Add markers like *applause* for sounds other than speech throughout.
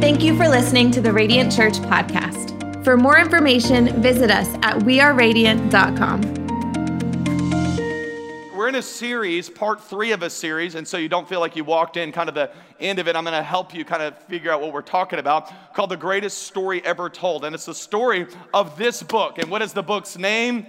Thank you for listening to the Radiant Church podcast. For more information, visit us at weareradiant.com. We're in a series, part three of a series, and so you don't feel like you walked in kind of the end of it. I'm going to help you kind of figure out what we're talking about, called The Greatest Story Ever Told. And it's the story of this book. And what is the book's name?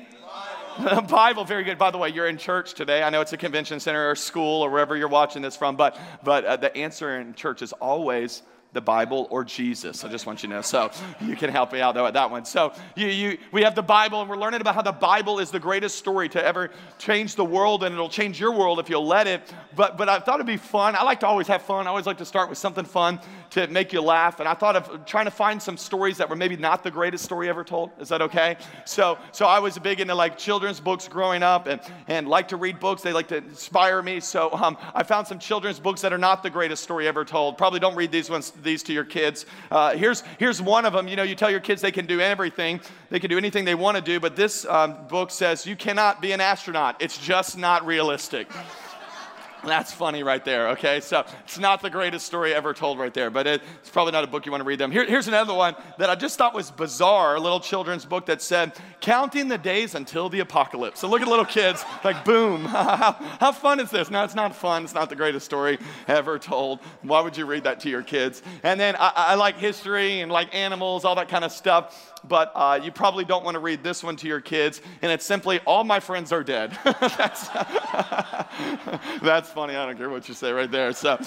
The Bible. *laughs* Bible, very good. By the way, you're in church today. I know it's a convention center or school or wherever you're watching this from, but, but uh, the answer in church is always the Bible or Jesus. I just want you to know. So you can help me out though at that one. So you, you, we have the Bible, and we're learning about how the Bible is the greatest story to ever change the world, and it'll change your world if you'll let it. But but I thought it'd be fun. I like to always have fun. I always like to start with something fun to make you laugh. And I thought of trying to find some stories that were maybe not the greatest story ever told. Is that okay? So so I was big into like children's books growing up, and and like to read books. They like to inspire me. So um, I found some children's books that are not the greatest story ever told. Probably don't read these ones these to your kids. Uh, here's, here's one of them. You know, you tell your kids they can do everything, they can do anything they want to do, but this um, book says you cannot be an astronaut. It's just not realistic. That's funny right there, okay? So it's not the greatest story ever told right there, but it's probably not a book you want to read them. Here, here's another one that I just thought was bizarre, a little children's book that said, Counting the Days Until the Apocalypse. So look at little kids, like, boom, *laughs* how, how fun is this? No, it's not fun. It's not the greatest story ever told. Why would you read that to your kids? And then I, I like history and like animals, all that kind of stuff but uh, you probably don't want to read this one to your kids. And it's simply, All My Friends Are Dead. *laughs* that's, *laughs* that's funny. I don't care what you say right there. So,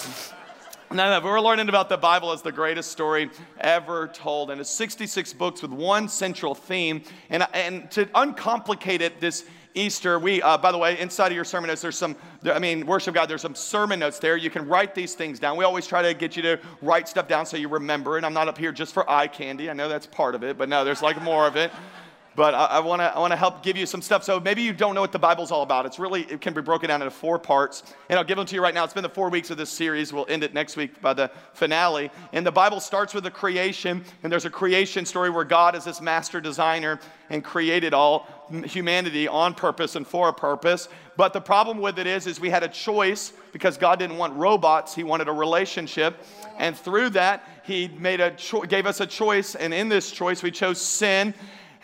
Now, no, we're learning about the Bible as the greatest story ever told. And it's 66 books with one central theme. And, and to uncomplicate it, this Easter, we, uh, by the way, inside of your sermon notes, there's some, I mean, worship God, there's some sermon notes there. You can write these things down. We always try to get you to write stuff down so you remember it. I'm not up here just for eye candy. I know that's part of it, but no, there's like more of it but I, I want to I wanna help give you some stuff. So maybe you don't know what the Bible's all about. It's really, it can be broken down into four parts. And I'll give them to you right now. It's been the four weeks of this series. We'll end it next week by the finale. And the Bible starts with the creation, and there's a creation story where God is this master designer and created all humanity on purpose and for a purpose. But the problem with it is, is we had a choice because God didn't want robots. He wanted a relationship. And through that, he made a cho- gave us a choice. And in this choice, we chose sin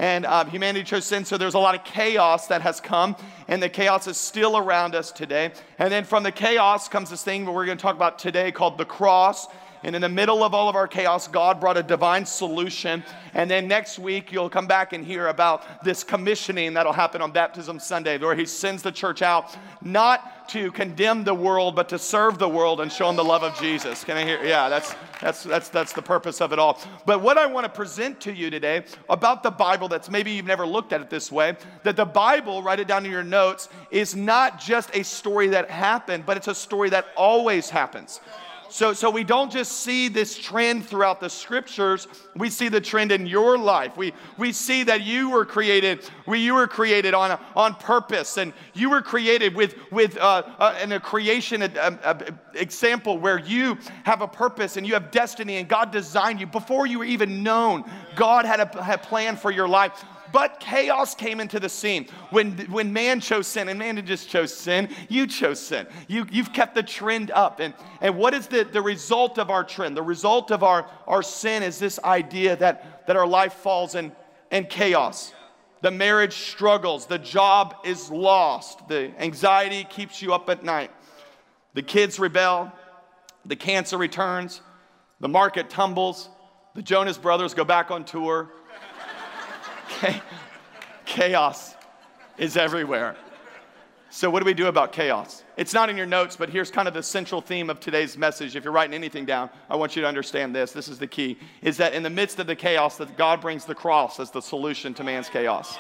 and uh, humanity chose sin, so there's a lot of chaos that has come, and the chaos is still around us today. And then from the chaos comes this thing that we're going to talk about today called the cross. And in the middle of all of our chaos, God brought a divine solution. And then next week, you'll come back and hear about this commissioning that'll happen on Baptism Sunday, where He sends the church out not to condemn the world, but to serve the world and show them the love of Jesus. Can I hear? Yeah, that's, that's, that's, that's the purpose of it all. But what I want to present to you today about the Bible, that's maybe you've never looked at it this way, that the Bible, write it down in your notes, is not just a story that happened, but it's a story that always happens. So, so we don't just see this trend throughout the scriptures, we see the trend in your life. We, we see that you were created, we, you were created on, on purpose, and you were created with, with uh, uh, in a creation a, a, a example where you have a purpose and you have destiny, and God designed you before you were even known. God had a, had a plan for your life. But chaos came into the scene when, when man chose sin, and man just chose sin, you chose sin. You, you've kept the trend up. And, and what is the, the result of our trend? The result of our, our sin is this idea that, that our life falls in, in chaos. The marriage struggles, the job is lost, the anxiety keeps you up at night, the kids rebel, the cancer returns, the market tumbles, the Jonas brothers go back on tour chaos is everywhere. So, what do we do about chaos? It's not in your notes, but here's kind of the central theme of today's message. If you're writing anything down, I want you to understand this. This is the key: is that in the midst of the chaos, that God brings the cross as the solution to man's chaos.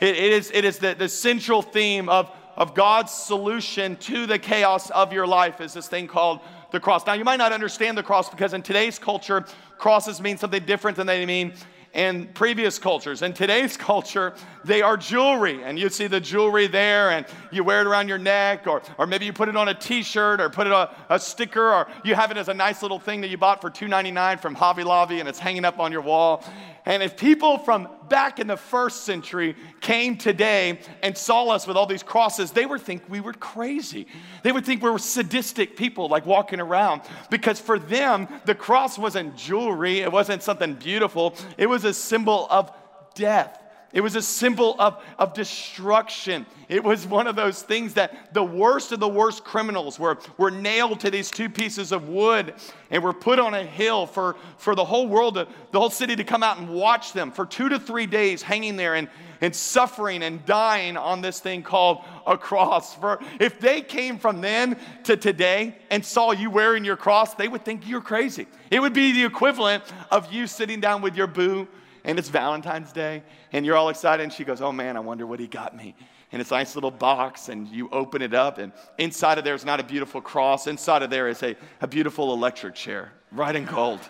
it, it is, it is the, the central theme of, of God's solution to the chaos of your life. Is this thing called the cross? Now, you might not understand the cross because in today's culture, crosses mean something different than they mean in previous cultures. In today's *laughs* culture, they are jewelry, and you see the jewelry there, and you wear it around your neck, or, or maybe you put it on a t shirt, or put it on a sticker, or you have it as a nice little thing that you bought for $2.99 from Hobby Lobby, and it's hanging up on your wall. And if people from back in the first century came today and saw us with all these crosses, they would think we were crazy. They would think we were sadistic people like walking around. Because for them, the cross wasn't jewelry, it wasn't something beautiful, it was a symbol of death. It was a symbol of, of destruction. It was one of those things that the worst of the worst criminals were, were nailed to these two pieces of wood and were put on a hill for, for the whole world, to, the whole city to come out and watch them for two to three days hanging there and, and suffering and dying on this thing called a cross. For if they came from then to today and saw you wearing your cross, they would think you're crazy. It would be the equivalent of you sitting down with your boo and it's Valentine's Day, and you're all excited, and she goes, Oh man, I wonder what he got me. And it's a nice little box, and you open it up, and inside of there is not a beautiful cross. Inside of there is a, a beautiful electric chair, right in gold.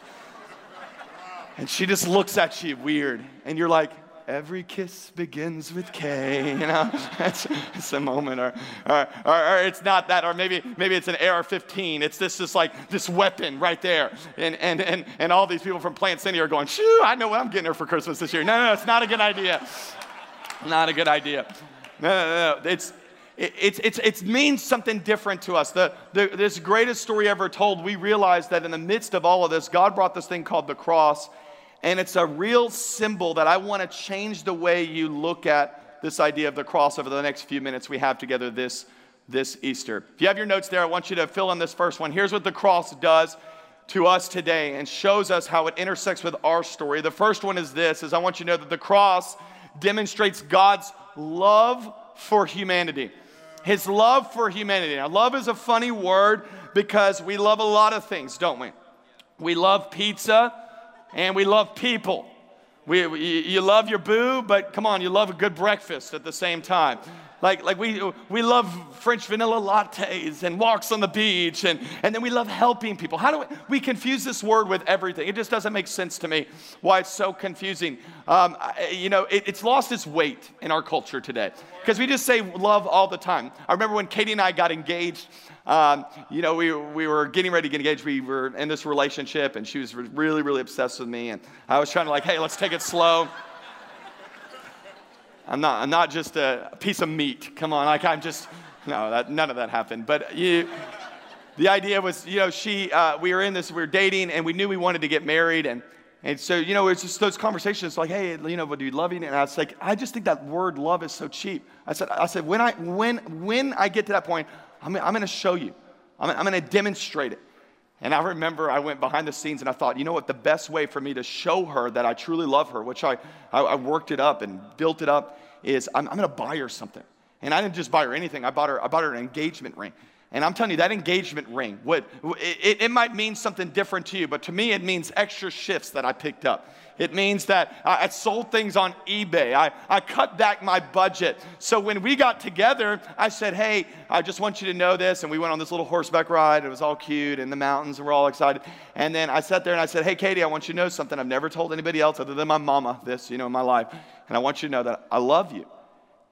and she just looks at you weird, and you're like, every kiss begins with Kay, you know? *laughs* it's, it's a moment, or, or, or, or, it's not that, or maybe, maybe it's an AR-15. It's this, this like, this weapon right there. And, and, and, and all these people from Plant City are going, shoo, I know what I'm getting her for Christmas this year. No, no, no, it's not a good idea. Not a good idea. No, no, no, it's, it, it's, it means something different to us. The, the, this greatest story ever told, we realized that in the midst of all of this, God brought this thing called the cross and it's a real symbol that I want to change the way you look at this idea of the cross over the next few minutes we have together this, this Easter. If you have your notes there, I want you to fill in this first one. Here's what the cross does to us today and shows us how it intersects with our story. The first one is this is I want you to know that the cross demonstrates God's love for humanity. His love for humanity. Now, love is a funny word because we love a lot of things, don't we? We love pizza, and we love people. We, we, you love your boo, but come on, you love a good breakfast at the same time. Like, like we, we love French vanilla lattes and walks on the beach, and, and then we love helping people. How do we, we confuse this word with everything? It just doesn't make sense to me why it's so confusing. Um, you know, it, it's lost its weight in our culture today because we just say love all the time. I remember when Katie and I got engaged, um, you know, we, we were getting ready to get engaged. We were in this relationship, and she was really, really obsessed with me. And I was trying to, like, hey, let's take it slow. I'm not, I'm not just a piece of meat. Come on, like, I'm just, no, that, none of that happened. But you, the idea was, you know, she, uh, we were in this, we were dating, and we knew we wanted to get married. And, and so, you know, it's just those conversations like, hey, you know, do you love you? And I was like, I just think that word love is so cheap. I said, I said, when I, when, when I get to that point, I'm, I'm going to show you. I'm, I'm going to demonstrate it. And I remember I went behind the scenes and I thought, you know what, the best way for me to show her that I truly love her, which I, I, I worked it up and built it up, is I'm, I'm going to buy her something. And I didn't just buy her anything, I bought her, I bought her an engagement ring. And I'm telling you, that engagement ring, what, it, it, might mean something different to you, but to me, it means extra shifts that I picked up. It means that I sold things on eBay. I, I cut back my budget. So when we got together, I said, Hey, I just want you to know this. And we went on this little horseback ride. It was all cute in the mountains, and we're all excited. And then I sat there and I said, Hey, Katie, I want you to know something I've never told anybody else other than my mama this, you know, in my life. And I want you to know that I love you.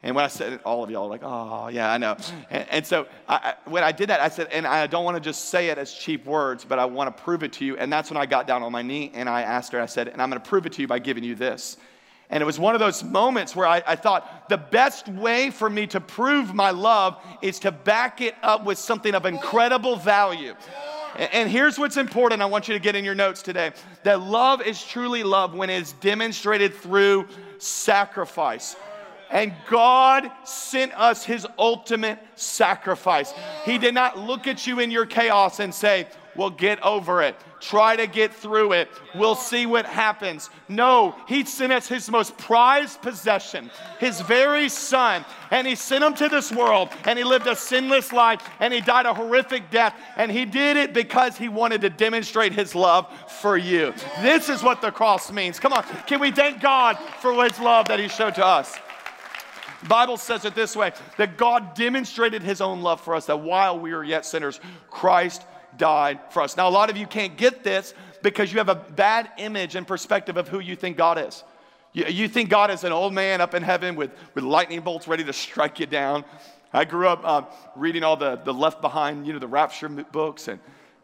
And when I said it, all of y'all were like, oh, yeah, I know. And, and so I, when I did that, I said, and I don't want to just say it as cheap words, but I want to prove it to you. And that's when I got down on my knee and I asked her, I said, and I'm going to prove it to you by giving you this. And it was one of those moments where I, I, thought the best way for me to prove my love is to back it up with something of incredible value. And, here's what's important I want you to get in your notes today that love is truly love when it is demonstrated through sacrifice. And God sent us his ultimate sacrifice. He did not look at you in your chaos and say, Well, get over it. Try to get through it. We'll see what happens. No, he sent us his most prized possession, his very son. And he sent him to this world and he lived a sinless life and he died a horrific death. And he did it because he wanted to demonstrate his love for you. This is what the cross means. Come on, can we thank God for his love that he showed to us? Bible says it this way that God demonstrated his own love for us, that while we were yet sinners, Christ died for us. Now, a lot of you can't get this because you have a bad image and perspective of who you think God is. You, you think God is an old man up in heaven with, with lightning bolts ready to strike you down. I grew up uh, reading all the, the Left Behind, you know, the rapture books, and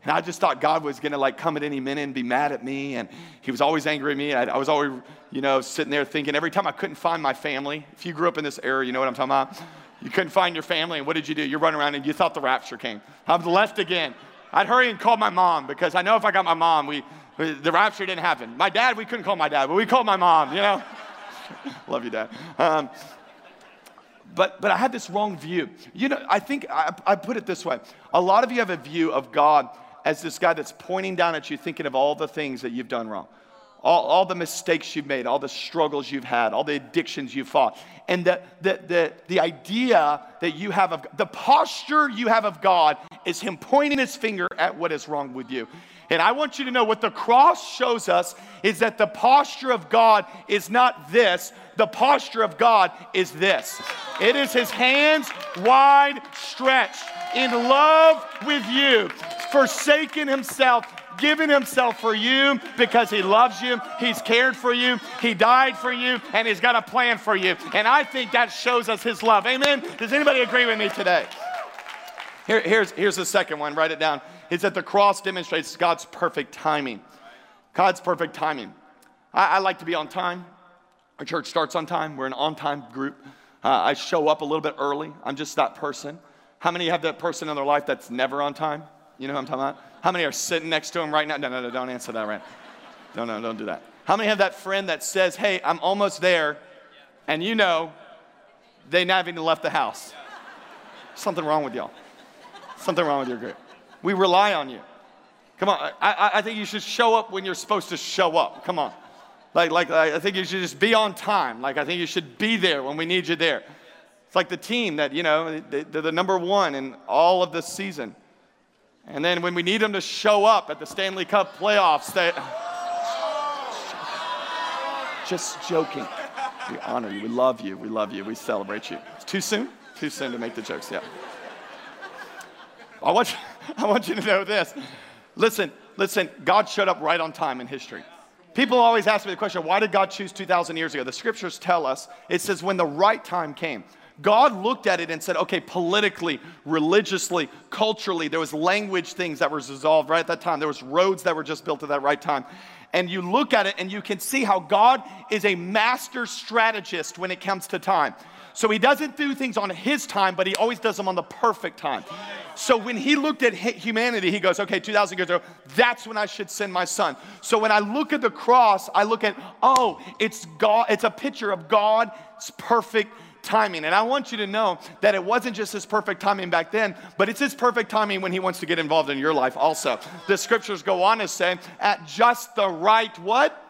And I just thought God was gonna like come at any minute and be mad at me. And he was always angry at me. I, I was always, you know, sitting there thinking every time I couldn't find my family. If you grew up in this era, you know what I'm talking about. You couldn't find your family, and what did you do? You're running around and you thought the rapture came. I'm left again. I'd hurry and call my mom because I know if I got my mom, we, the rapture didn't happen. My dad, we couldn't call my dad, but we called my mom, you know? *laughs* Love you, dad. Um, but, but I had this wrong view. You know, I think I, I put it this way a lot of you have a view of God as this guy that's pointing down at you, thinking of all the things that you've done wrong all, all the mistakes you've made, all the struggles you've had, all the addictions you've fought. And the, the, the, the idea that you have of the posture you have of God is Him pointing His finger at what is wrong with you. And I want you to know what the cross shows us is that the posture of God is not this, the posture of God is this. It is His hands wide stretched in love with you, forsaking Himself given himself for you because he loves you, he's cared for you, he died for you, and he's got a plan for you. And I think that shows us his love. Amen? Does anybody agree with me today? Here, here's, here's the second one, write it down. It's that the cross demonstrates God's perfect timing. God's perfect timing. I, I like to be on time. Our church starts on time. We're an on time group. Uh, I show up a little bit early. I'm just that person. How many have that person in their life that's never on time? You know what I'm talking about? How many are sitting next to him right now? No, no, no, don't answer that right. No, no, don't do that. How many have that friend that says, hey, I'm almost there, and you know they haven't even left the house? Something wrong with y'all. Something wrong with your group. We rely on you. Come on, I, I think you should show up when you're supposed to show up. Come on. Like, like, I think you should just be on time. Like, I think you should be there when we need you there. It's like the team that, you know, they're the number one in all of this season. And then when we need them to show up at the Stanley Cup playoffs, they. Just joking. We honor you. We love you. We love you. We celebrate you. It's too soon? Too soon to make the jokes, yeah. I want, you, *laughs* I want you to know this. Listen, listen, God showed up right on time in history. People always ask me the question, why did God choose 2,000 years ago? The scriptures tell us, it says, when the right time came. God looked at it and said, okay, politically, religiously, culturally, there was language things that were resolved right at that time. There was roads that were just built at that right time. And you look at it and you can see how God is a master strategist when it comes to time. So he doesn't do things on his time, but he always does them on the perfect time. So when he looked at humanity, he goes, okay, 2,000 years ago, that's when I should send my son. So when I look at the cross, I look at, oh, it's God, it's a picture of God's perfect timing. And I want you to know that it wasn't just his perfect timing back then, but it's his perfect timing when he wants to get involved in your life also. The scriptures go on to say, at just the right what?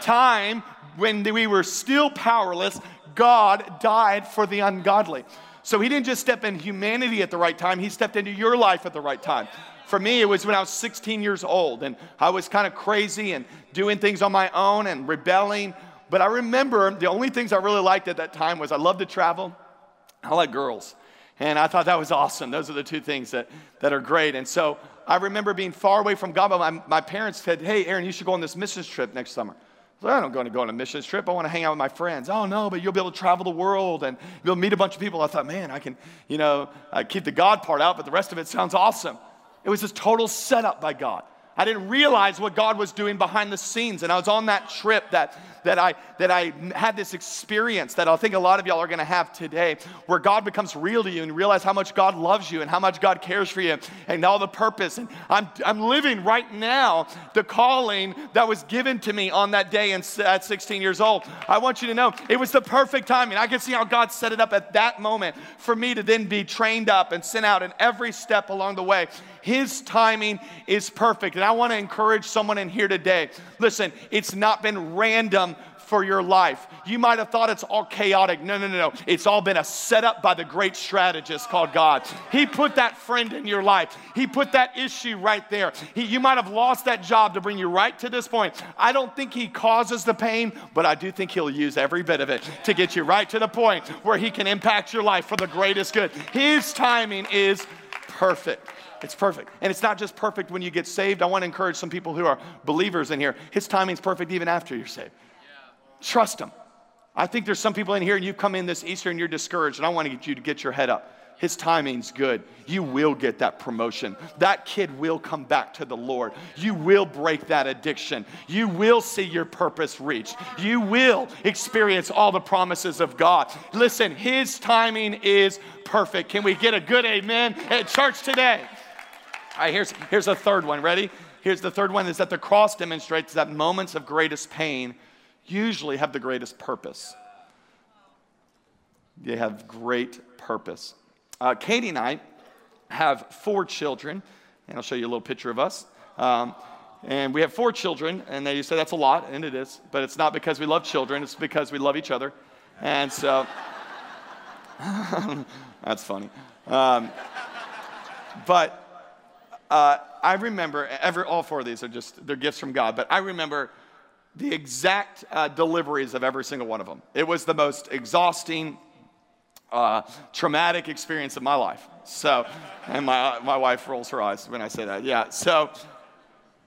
Time when we were still powerless, God died for the ungodly. So he didn't just step in humanity at the right time, he stepped into your life at the right time. For me, it was when I was 16 years old and I was kind of crazy and doing things on my own and rebelling. But I remember the only things I really liked at that time was I loved to travel. I like girls. And I thought that was awesome. Those are the two things that, that are great. And so I remember being far away from God, but my, my parents said, Hey, Aaron, you should go on this missions trip next summer. I, said, I don't going to go on a missions trip. I want to hang out with my friends. Oh, no, but you'll be able to travel the world and you'll meet a bunch of people. I thought, man, I can, you know, uh, keep the God part out, but the rest of it sounds awesome. It was this total setup by God. I didn't realize what God was doing behind the scenes. And I was on that trip that, that, I, that I had this experience that I think a lot of y'all are going to have today, where God becomes real to you and you realize how much God loves you and how much God cares for you and all the purpose. And I'm, I'm living right now the calling that was given to me on that day at 16 years old. I want you to know it was the perfect timing. I can see how God set it up at that moment for me to then be trained up and sent out in every step along the way. His timing is perfect. And I want to encourage someone in here today. Listen, it's not been random for your life. You might have thought it's all chaotic. No, no, no, no. It's all been a setup by the great strategist called God. He put that friend in your life. He put that issue right there. He, you might have lost that job to bring you right to this point. I don't think he causes the pain, but I do think he'll use every bit of it to get you right to the point where he can impact your life for the greatest good. His timing is perfect. It's perfect. And it's not just perfect when you get saved. I want to encourage some people who are believers in here. His timing's perfect even after you're saved. Trust Him. I think there's some people in here and you've come in this Easter and you're discouraged, and I want to get you to get your head up. His timing's good. You will get that promotion. That kid will come back to the Lord. You will break that addiction. You will see your purpose reached. You will experience all the promises of God. Listen, His timing is perfect. Can we get a good amen at church today? All right, here's, here's a third one. Ready? Here's the third one is that the cross demonstrates that moments of greatest pain usually have the greatest purpose. They have great purpose. Uh, Katie and I have four children, and I'll show you a little picture of us. Um, and we have four children, and you say that's a lot, and it is, but it's not because we love children, it's because we love each other. And so, *laughs* that's funny. Um, but uh, I remember, every, all four of these are just, they're gifts from God, but I remember the exact uh, deliveries of every single one of them. It was the most exhausting, uh, traumatic experience of my life. So, and my, my wife rolls her eyes when I say that. Yeah. So,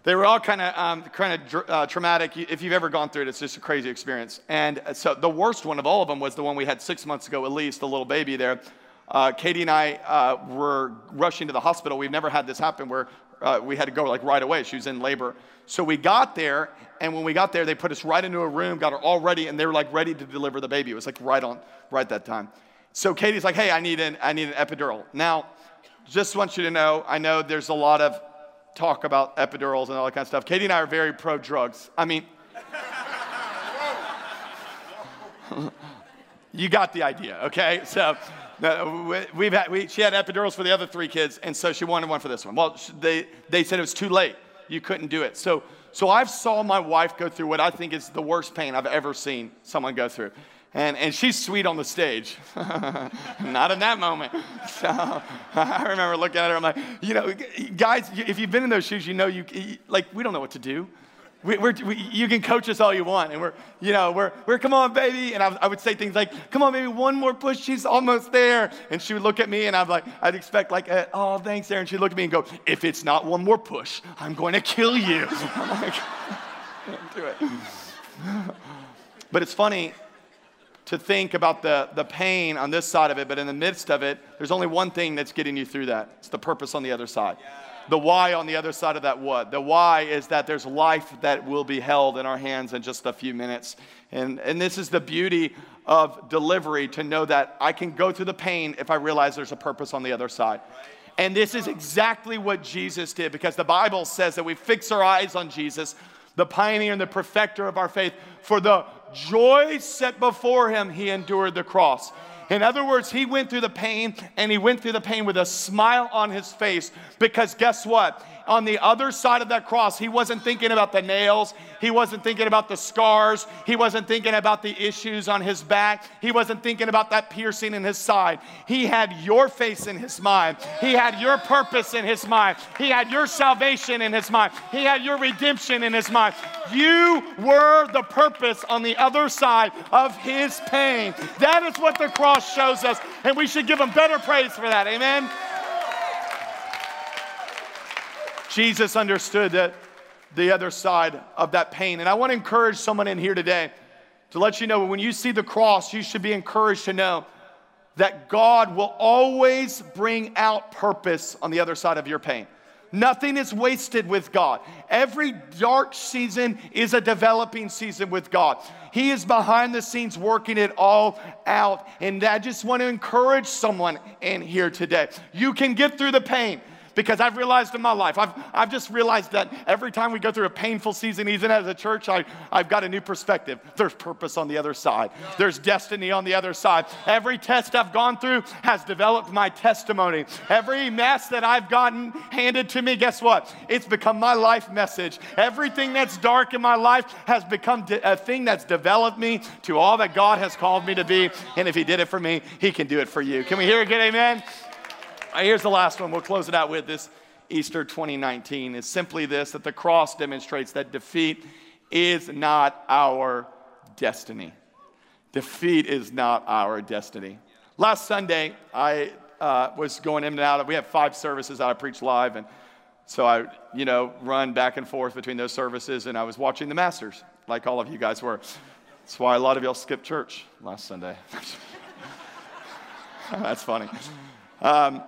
they were all kind of um, kind of uh, traumatic. If you've ever gone through it, it's just a crazy experience. And uh, so the worst one of all of them was the one we had six months ago, at least, the little baby there. Uh, Katie and I uh, were rushing to the hospital. We've never had this happen where uh, we had to go like right away. She was in labor. So we got there, and when we got there, they put us right into a room, got her all ready, and they were like ready to deliver the baby. It was like right on, right that time. So Katie's like, hey, I need an, I need an epidural. Now, just want you to know, I know there's a lot of talk about epidurals and all that kind of stuff. Katie and I are very pro drugs. I mean, *laughs* you got the idea, okay? So we've had, we, she had epidurals for the other three kids, and so she wanted one for this one. Well, they, they said it was too late. You couldn't do it. So, so I've saw my wife go through what I think is the worst pain I've ever seen someone go through. And, and she's sweet on the stage. *laughs* Not in that moment. *laughs* So I remember looking at her, I'm like, you know, guys, if you've been in those shoes, you know, you, like, we don't know what to do. We, we, you can coach us all you want, and we're, you know, we're, we're come on, baby. And I, I, would say things like, come on, baby, one more push, she's almost there. And she would look at me, and I'd like, I'd expect like, uh, oh, thanks, Aaron. She'd look at me and go, if it's not one more push, I'm going to kill you. *laughs* I'm like, do it. *laughs* but it's funny to think about the, the pain on this side of it, but in the midst of it, there's only one thing that's getting you through that. It's the purpose on the other side. Yeah the why on the other side of that what? The why is that there's life that will be held in our hands in just a few minutes. And, and this is the beauty of delivery to know that I can go through the pain if I realize there's a purpose on the other side. And this is exactly what Jesus did because the Bible says that we fix our eyes on Jesus, the pioneer and the perfecter of our faith. For the joy set before him, he endured the cross. In other words, he went through the pain and he went through the pain with a smile on his face because guess what? On the other side of that cross, he wasn't thinking about the nails. He wasn't thinking about the scars. He wasn't thinking about the issues on his back. He wasn't thinking about that piercing in his side. He had your face in his mind. He had your purpose in his mind. He had your salvation in his mind. He had your redemption in his mind. You were the purpose on the other side of his pain. That is what the cross shows us, and we should give him better praise for that. Amen. Jesus understood that the other side of that pain. And I want to encourage someone in here today to let you know when you see the cross, you should be encouraged to know that God will always bring out purpose on the other side of your pain. Nothing is wasted with God. Every dark season is a developing season with God. He is behind the scenes working it all out. And I just want to encourage someone in here today. You can get through the pain because I've realized in my life, I've, I've just realized that every time we go through a painful season, even as a church, I, I've got a new perspective. There's purpose on the other side, there's destiny on the other side. Every test I've gone through has developed my testimony. Every mess that I've gotten handed to me, guess what? It's become my life message. Everything that's dark in my life has become a thing that's developed me to all that God has called me to be. And if He did it for me, He can do it for you. Can we hear a good amen? Here's the last one. We'll close it out with this Easter 2019. Is simply this that the cross demonstrates that defeat is not our destiny. Defeat is not our destiny. Last Sunday, I uh, was going in and out. We have five services I preach live, and so I, you know, run back and forth between those services, and I was watching the Masters, like all of you guys were. That's why a lot of y'all skipped church last Sunday. *laughs* That's funny. Um,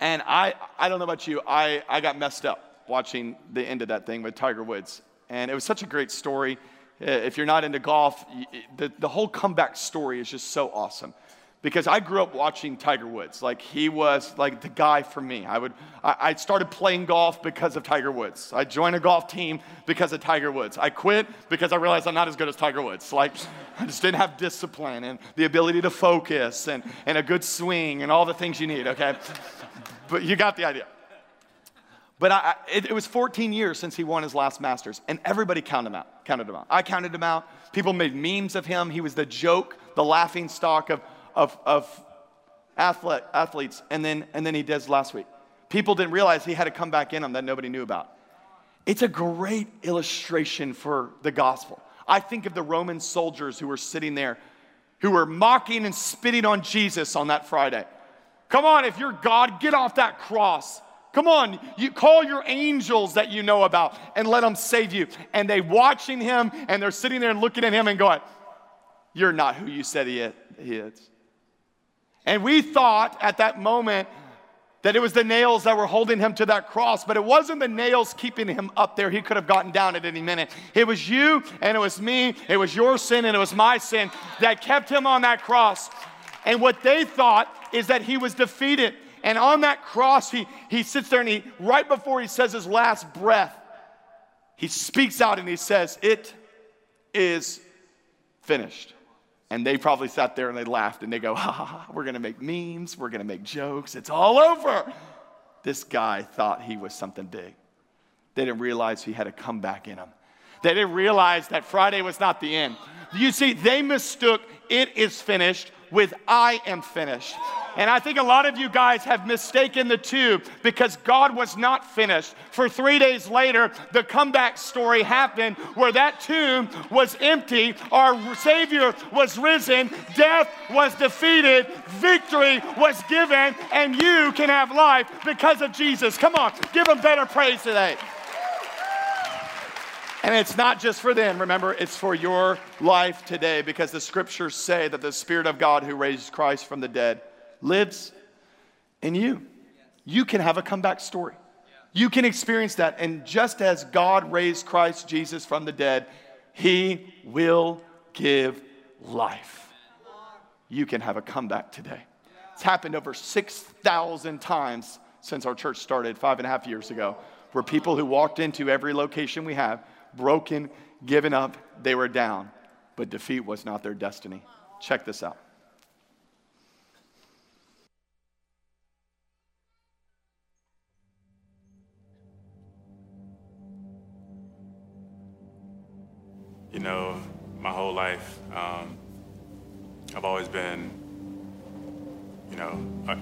and I, I don't know about you, I, I got messed up watching the end of that thing with Tiger Woods. And it was such a great story. Uh, if you're not into golf, the, the whole comeback story is just so awesome because I grew up watching Tiger Woods. Like he was like the guy for me. I would I, I, started playing golf because of Tiger Woods. I joined a golf team because of Tiger Woods. I quit because I realized I'm not as good as Tiger Woods. Like I just didn't have discipline and the ability to focus and, and a good swing and all the things you need, okay? but you got the idea. But I, it, it, was 14 years since he won his last Masters, and everybody counted him out. Counted him out. I counted him out. People made memes of him. He was the joke, the laughing stock of, of, of athlete, athletes, and then, and then he does last week. People didn't realize he had a comeback in him that nobody knew about. It's a great illustration for the gospel. I think of the Roman soldiers who were sitting there, who were mocking and spitting on Jesus on that Friday. Come on, if you're God, get off that cross. Come on, you call your angels that you know about and let them save you. And they watching him and they're sitting there and looking at him and going, You're not who you said he is. And we thought at that moment that it was the nails that were holding him to that cross, but it wasn't the nails keeping him up there. He could have gotten down at any minute. It was you and it was me, it was your sin and it was my sin that kept him on that cross. And what they thought is that he was defeated. And on that cross, he, he sits there and he, right before he says his last breath, he speaks out and he says, It is finished. And they probably sat there and they laughed and they go, *laughs* ha ha ha, we're gonna make memes, we're gonna make jokes, it's all over. This guy thought he was something big. They didn't realize he had a comeback in him. They didn't realize that Friday was not the end. You see, they mistook it is finished with I am finished. And I think a lot of you guys have mistaken the two because God was not finished. For three days later, the comeback story happened where that tomb was empty, our Savior was risen, death was defeated, victory was given, and you can have life because of Jesus. Come on, give him better praise today. And it's not just for them, remember, it's for your life today because the scriptures say that the Spirit of God who raised Christ from the dead lives in you. You can have a comeback story. You can experience that. And just as God raised Christ Jesus from the dead, He will give life. You can have a comeback today. It's happened over 6,000 times since our church started five and a half years ago, where people who walked into every location we have, broken, given up, they were down, but defeat was not their destiny. Check this out. you know, my whole life, um, I've always been, you know,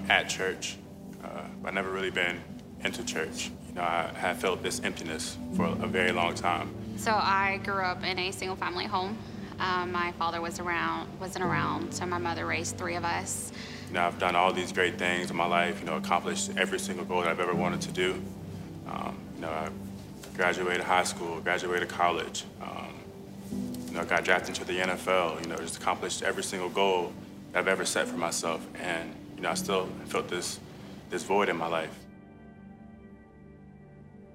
at church. Uh, I've never really been into church. You know, I have felt this emptiness for a very long time. So I grew up in a single family home. Um, my father was around, wasn't around, so my mother raised three of us. You know, I've done all these great things in my life, you know, accomplished every single goal that I've ever wanted to do. Um, you know, I graduated high school, graduated college, um, know, got drafted into the NFL, you know, just accomplished every single goal that I've ever set for myself. And, you know, I still felt this, this void in my life.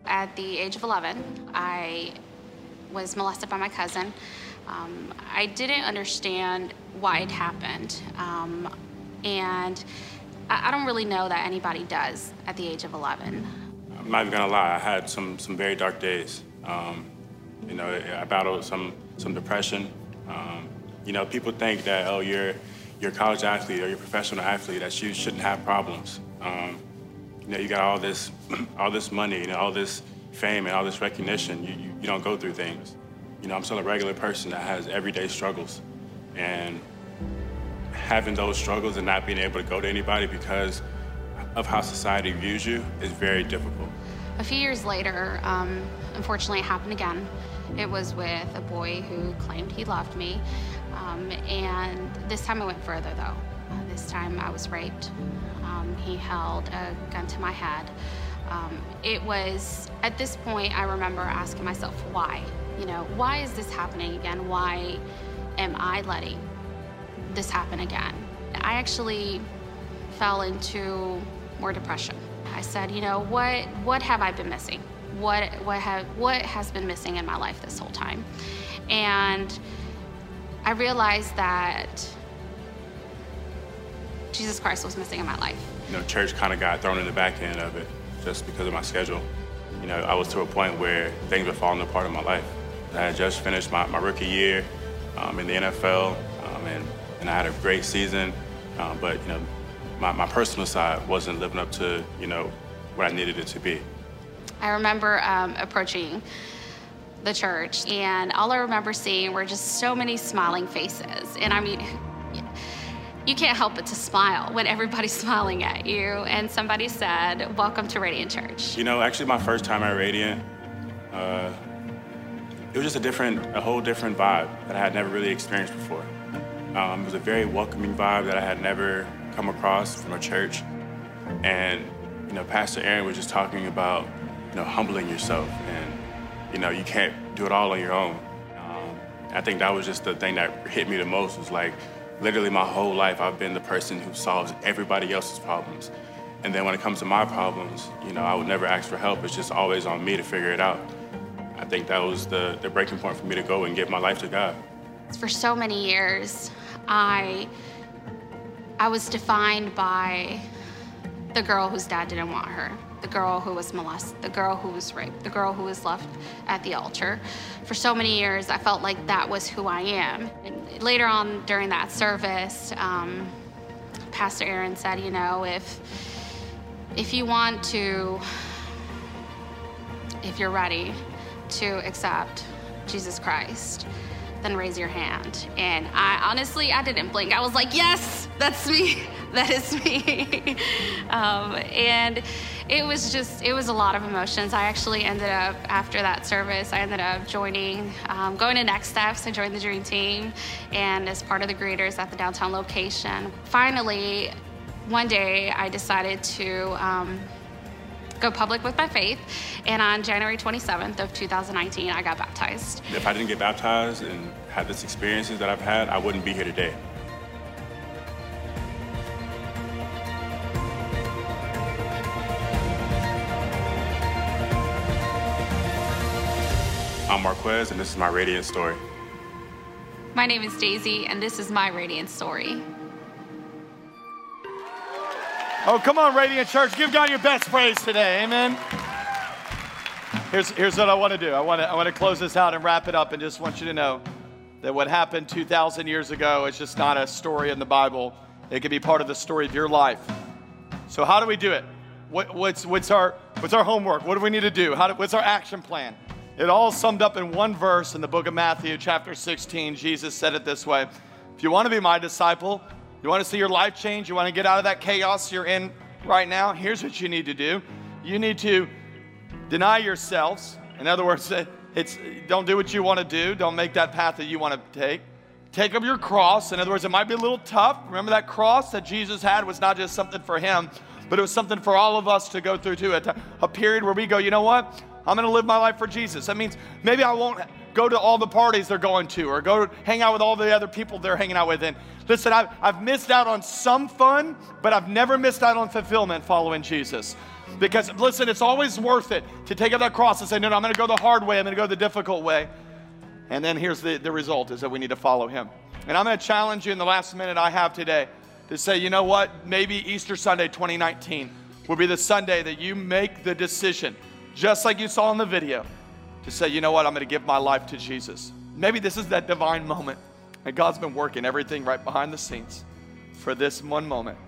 At the age of 11, I was molested by my cousin. Um, I didn't understand why it happened. Um, and I, I don't really know that anybody does at the age of 11. I'm not even gonna lie, I had some, some very dark days. Um, you know, I battled some some depression. Um, you know, people think that oh, you're you're a college athlete or you're a professional athlete that you shouldn't have problems. Um, you know, you got all this *clears throat* all this money and all this fame and all this recognition. You, you you don't go through things. You know, I'm still a regular person that has everyday struggles, and having those struggles and not being able to go to anybody because of how society views you is very difficult. A few years later, um, unfortunately, it happened again. It was with a boy who claimed he loved me. Um, and this time I went further though. Uh, this time I was raped. Um, he held a gun to my head. Um, it was, at this point, I remember asking myself, why? You know, why is this happening again? Why am I letting this happen again? I actually fell into more depression. I said, you know, what what have I been missing? What what have what has been missing in my life this whole time? And I realized that Jesus Christ was missing in my life. You know, church kind of got thrown in the back end of it just because of my schedule. You know, I was to a point where things were falling apart in my life. I had just finished my, my rookie year um, in the NFL, um, and, and I had a great season, um, but, you know, my, my personal side wasn't living up to, you know, what I needed it to be. I remember um, approaching the church, and all I remember seeing were just so many smiling faces. And I mean, you can't help but to smile when everybody's *laughs* smiling at you. And somebody said, Welcome to Radiant Church. You know, actually, my first time at Radiant, uh, it was just a different, a whole different vibe that I had never really experienced before. Um, it was a very welcoming vibe that I had never come across from a church. And, you know, Pastor Aaron was just talking about, you know, humbling yourself and, you know, you can't do it all on your own. Um, I think that was just the thing that hit me the most was like, literally my whole life I've been the person who solves everybody else's problems. And then when it comes to my problems, you know, I would never ask for help. It's just always on me to figure it out. I think that was the, the breaking point for me to go and give my life to God. For so many years, I I was defined by the girl whose dad didn't want her, the girl who was molested, the girl who was raped, the girl who was left at the altar. For so many years, I felt like that was who I am. And later on during that service, um, Pastor Aaron said, you know, if if you want to, if you're ready to accept Jesus Christ, then raise your hand. And I honestly, I didn't blink. I was like, yes, that's me. *laughs* *laughs* That is me. um, and it was just, it was a lot of emotions. I actually ended up, after that service, I ended up joining, um, going to Next Steps. I joined the Dream Team and as part of the greeters at the downtown location. Finally, one day I decided to um, go public with my faith. And on January 27th of 2019, I got baptized. If I didn't get baptized and had this experiences that I've had, I wouldn't be here today. I'm Marquez, and this is my Radiant story. My name is Daisy, and this is my Radiant story. Oh, come on, Radiant Church. Give God your best praise today. Amen. Here's, here's what I want to do I want to, I want to close this out and wrap it up, and just want you to know that what happened 2,000 years ago is just not a story in the Bible. It can be part of the story of your life. So, how do we do it? What, what's, what's, our, what's our homework? What do we need to do? How do, what's our action plan? It all summed up in one verse in the book of Matthew, chapter 16. Jesus said it this way If you want to be my disciple, you want to see your life change? You want to get out of that chaos you're in right now? Here's what you need to do. You need to deny yourselves. In other words, *laughs* it's don't do what you want to do. Don't make that path that you want to take. Take up your cross. In other words, it might be a little tough. Remember that cross that Jesus had was not just something for him, but it was something for all of us to go through too. A, a period where we go, you know what? I'm going to live my life for Jesus. That means maybe I won't go to all the parties they're going to or go hang out with all the other people they're hanging out with. And listen, I've, I've missed out on some fun, but I've never missed out on fulfillment following Jesus. Because listen, it's always worth it to take up that cross and say, no, no, I'm going to go the hard way. I'm going to go the difficult way. And then here's the, the result is that we need to follow him. And I'm going to challenge you in the last minute I have today to say, you know what? Maybe Easter Sunday 2019 will be the Sunday that you make the decision, just like you saw in the video, to say, you know what, I'm going to give my life to Jesus. Maybe this is that divine moment. And God's been working everything right behind the scenes for this one moment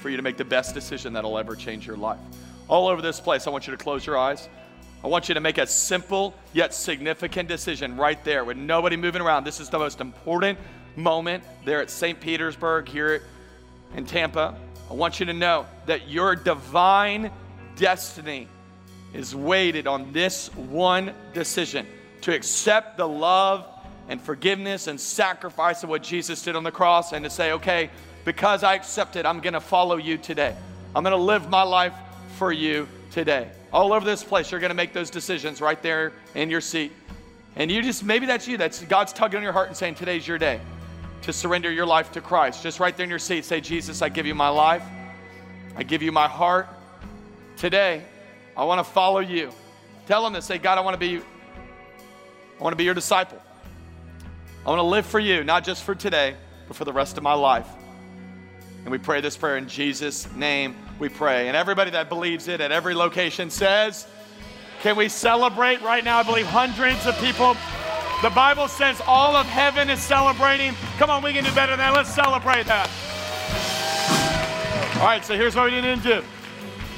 for you to make the best decision that'll ever change your life. All over this place, I want you to close your eyes. I want you to make a simple yet significant decision right there with nobody moving around. This is the most important moment there at St. Petersburg here in Tampa. I want you to know that your divine destiny is weighted on this one decision to accept the love and forgiveness and sacrifice of what Jesus did on the cross and to say, okay, because I accept it, I'm to follow you today. I'm to live my life for you today. All over this place, you're to make those decisions right there in your seat. And you just, maybe that's you. That's God's tugging on your heart and saying, today's your day to surrender your life to Christ. Just right there in your seat, say, Jesus, I give you my life. I give you my heart today. I want to follow you. Tell them this. Say, God, I want to be, I want to be your disciple. I want to live for you, not just for today, but for the rest of my life. And we pray this prayer in Jesus' name. We pray. And everybody that believes it at every location says, Can we celebrate right now? I believe hundreds of people. The Bible says all of heaven is celebrating. Come on, we can do better than that. Let's celebrate that. All right, so here's what we need to do.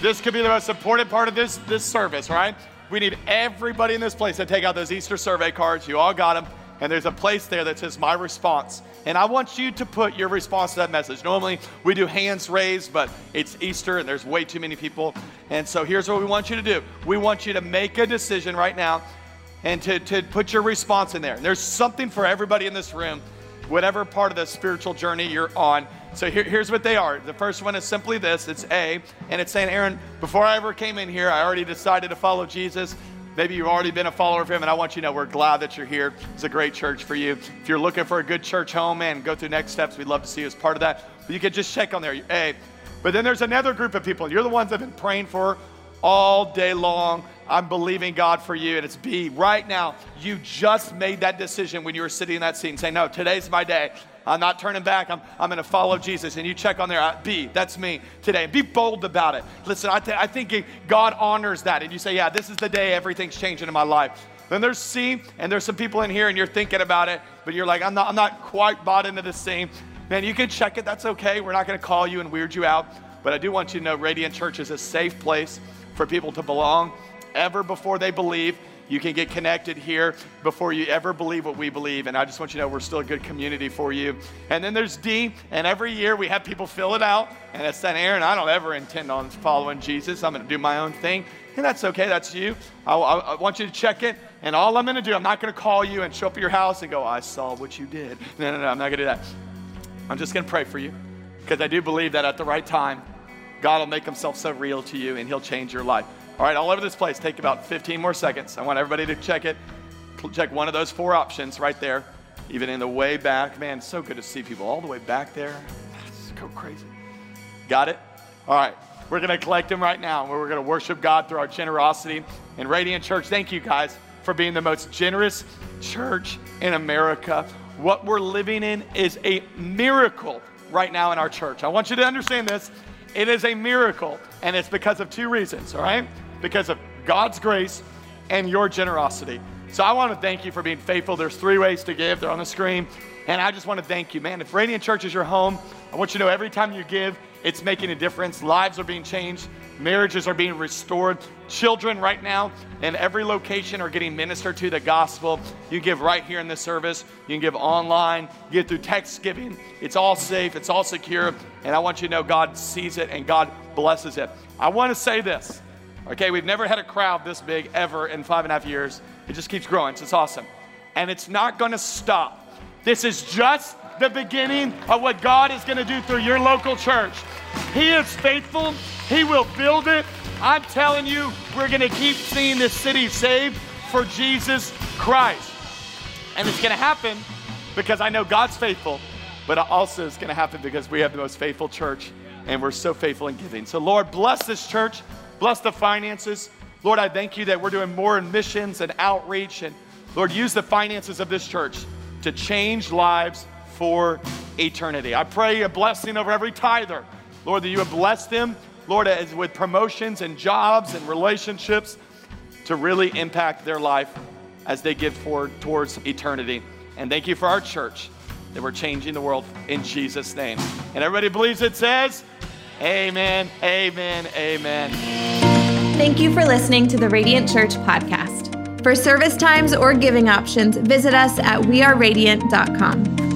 This could be the most important part of this, this service, right? We need everybody in this place to take out those Easter survey cards. You all got them. And there's a place there that says my response. And I want you to put your response to that message. Normally we do hands raised, but it's Easter and there's way too many people. And so here's what we want you to do we want you to make a decision right now and to, to put your response in there. There's something for everybody in this room, whatever part of the spiritual journey you're on. So here, here's what they are. The first one is simply this it's A, and it's saying, Aaron, before I ever came in here, I already decided to follow Jesus. Maybe you've already been a follower of him, and I want you to know we're glad that you're here. It's a great church for you. If you're looking for a good church home, man, go through next steps. We'd love to see you as part of that. But you could just check on there, A. But then there's another group of people. You're the ones I've been praying for all day long. I'm believing God for you. And it's B. Right now, you just made that decision when you were sitting in that seat and saying, No, today's my day. I'm not turning back. I'm, I'm going to follow Jesus. And you check on there, uh, B, that's me today. Be bold about it. Listen, I, th- I think God honors that. And you say, Yeah, this is the day everything's changing in my life. Then there's C, and there's some people in here, and you're thinking about it, but you're like, I'm not, I'm not quite bought into this scene. Man, you can check it. That's okay. We're not going to call you and weird you out. But I do want you to know Radiant Church is a safe place for people to belong ever before they believe. You can get connected here before you ever believe what we believe. And I just want you to know we're still a good community for you. And then there's D, and every year we have people fill it out. And it's that, Aaron, I don't ever intend on following Jesus. I'm going to do my own thing. And that's okay, that's you. I, I, I want you to check it. And all I'm going to do, I'm not going to call you and show up at your house and go, I saw what you did. *laughs* No, no, no, I'm not going to do that. I'm just going to pray for you because I do believe that at the right time, God will make himself so real to you and he'll change your life. All right, all over this place, take about 15 more seconds. I want everybody to check it. Check one of those four options right there, even in the way back. Man, so good to see people all the way back there. That's go crazy. Got it? All right, we're going to collect them right now. We're going to worship God through our generosity. And Radiant Church, thank you guys for being the most generous church in America. What we're living in is a miracle right now in our church. I want you to understand this. It is a miracle, and it's because of two reasons, all right? Because of God's grace and your generosity. So I want to thank you for being faithful. There's three ways to give, they're on the screen. And I just want to thank you, man. If Radiant Church is your home, I want you to know every time you give, it's making a difference. Lives are being changed, marriages are being restored. Children, right now, in every location, are getting ministered to the gospel. You give right here in this service, you can give online, you give through text giving. It's all safe, it's all secure. And I want you to know God sees it and God blesses it. I want to say this. Okay, we've never had a crowd this big ever in five and a half years. It just keeps growing. So it's awesome. And it's not to stop. This is just the beginning of what God is to do through your local church. He is faithful, He will build it. I'm telling you, we're to keep seeing this city saved for Jesus Christ. And it's to happen because I know God's faithful, but also it's to happen because we have the most faithful church and we're so faithful in giving. So, Lord, bless this church, bless the finances. Lord, I thank you that we're doing more in missions and outreach. And Lord, use the finances of this church to change lives for eternity. I pray a blessing over every tither. Lord, that you would bless them, Lord, as with promotions and jobs and relationships to really impact their life as they give forward towards eternity. And thank you for our church that we're changing the world in Jesus' name. And everybody believes it says, Amen, amen, amen. Thank you for listening to the Radiant Church podcast. For service times or giving options, visit us at weareradiant.com.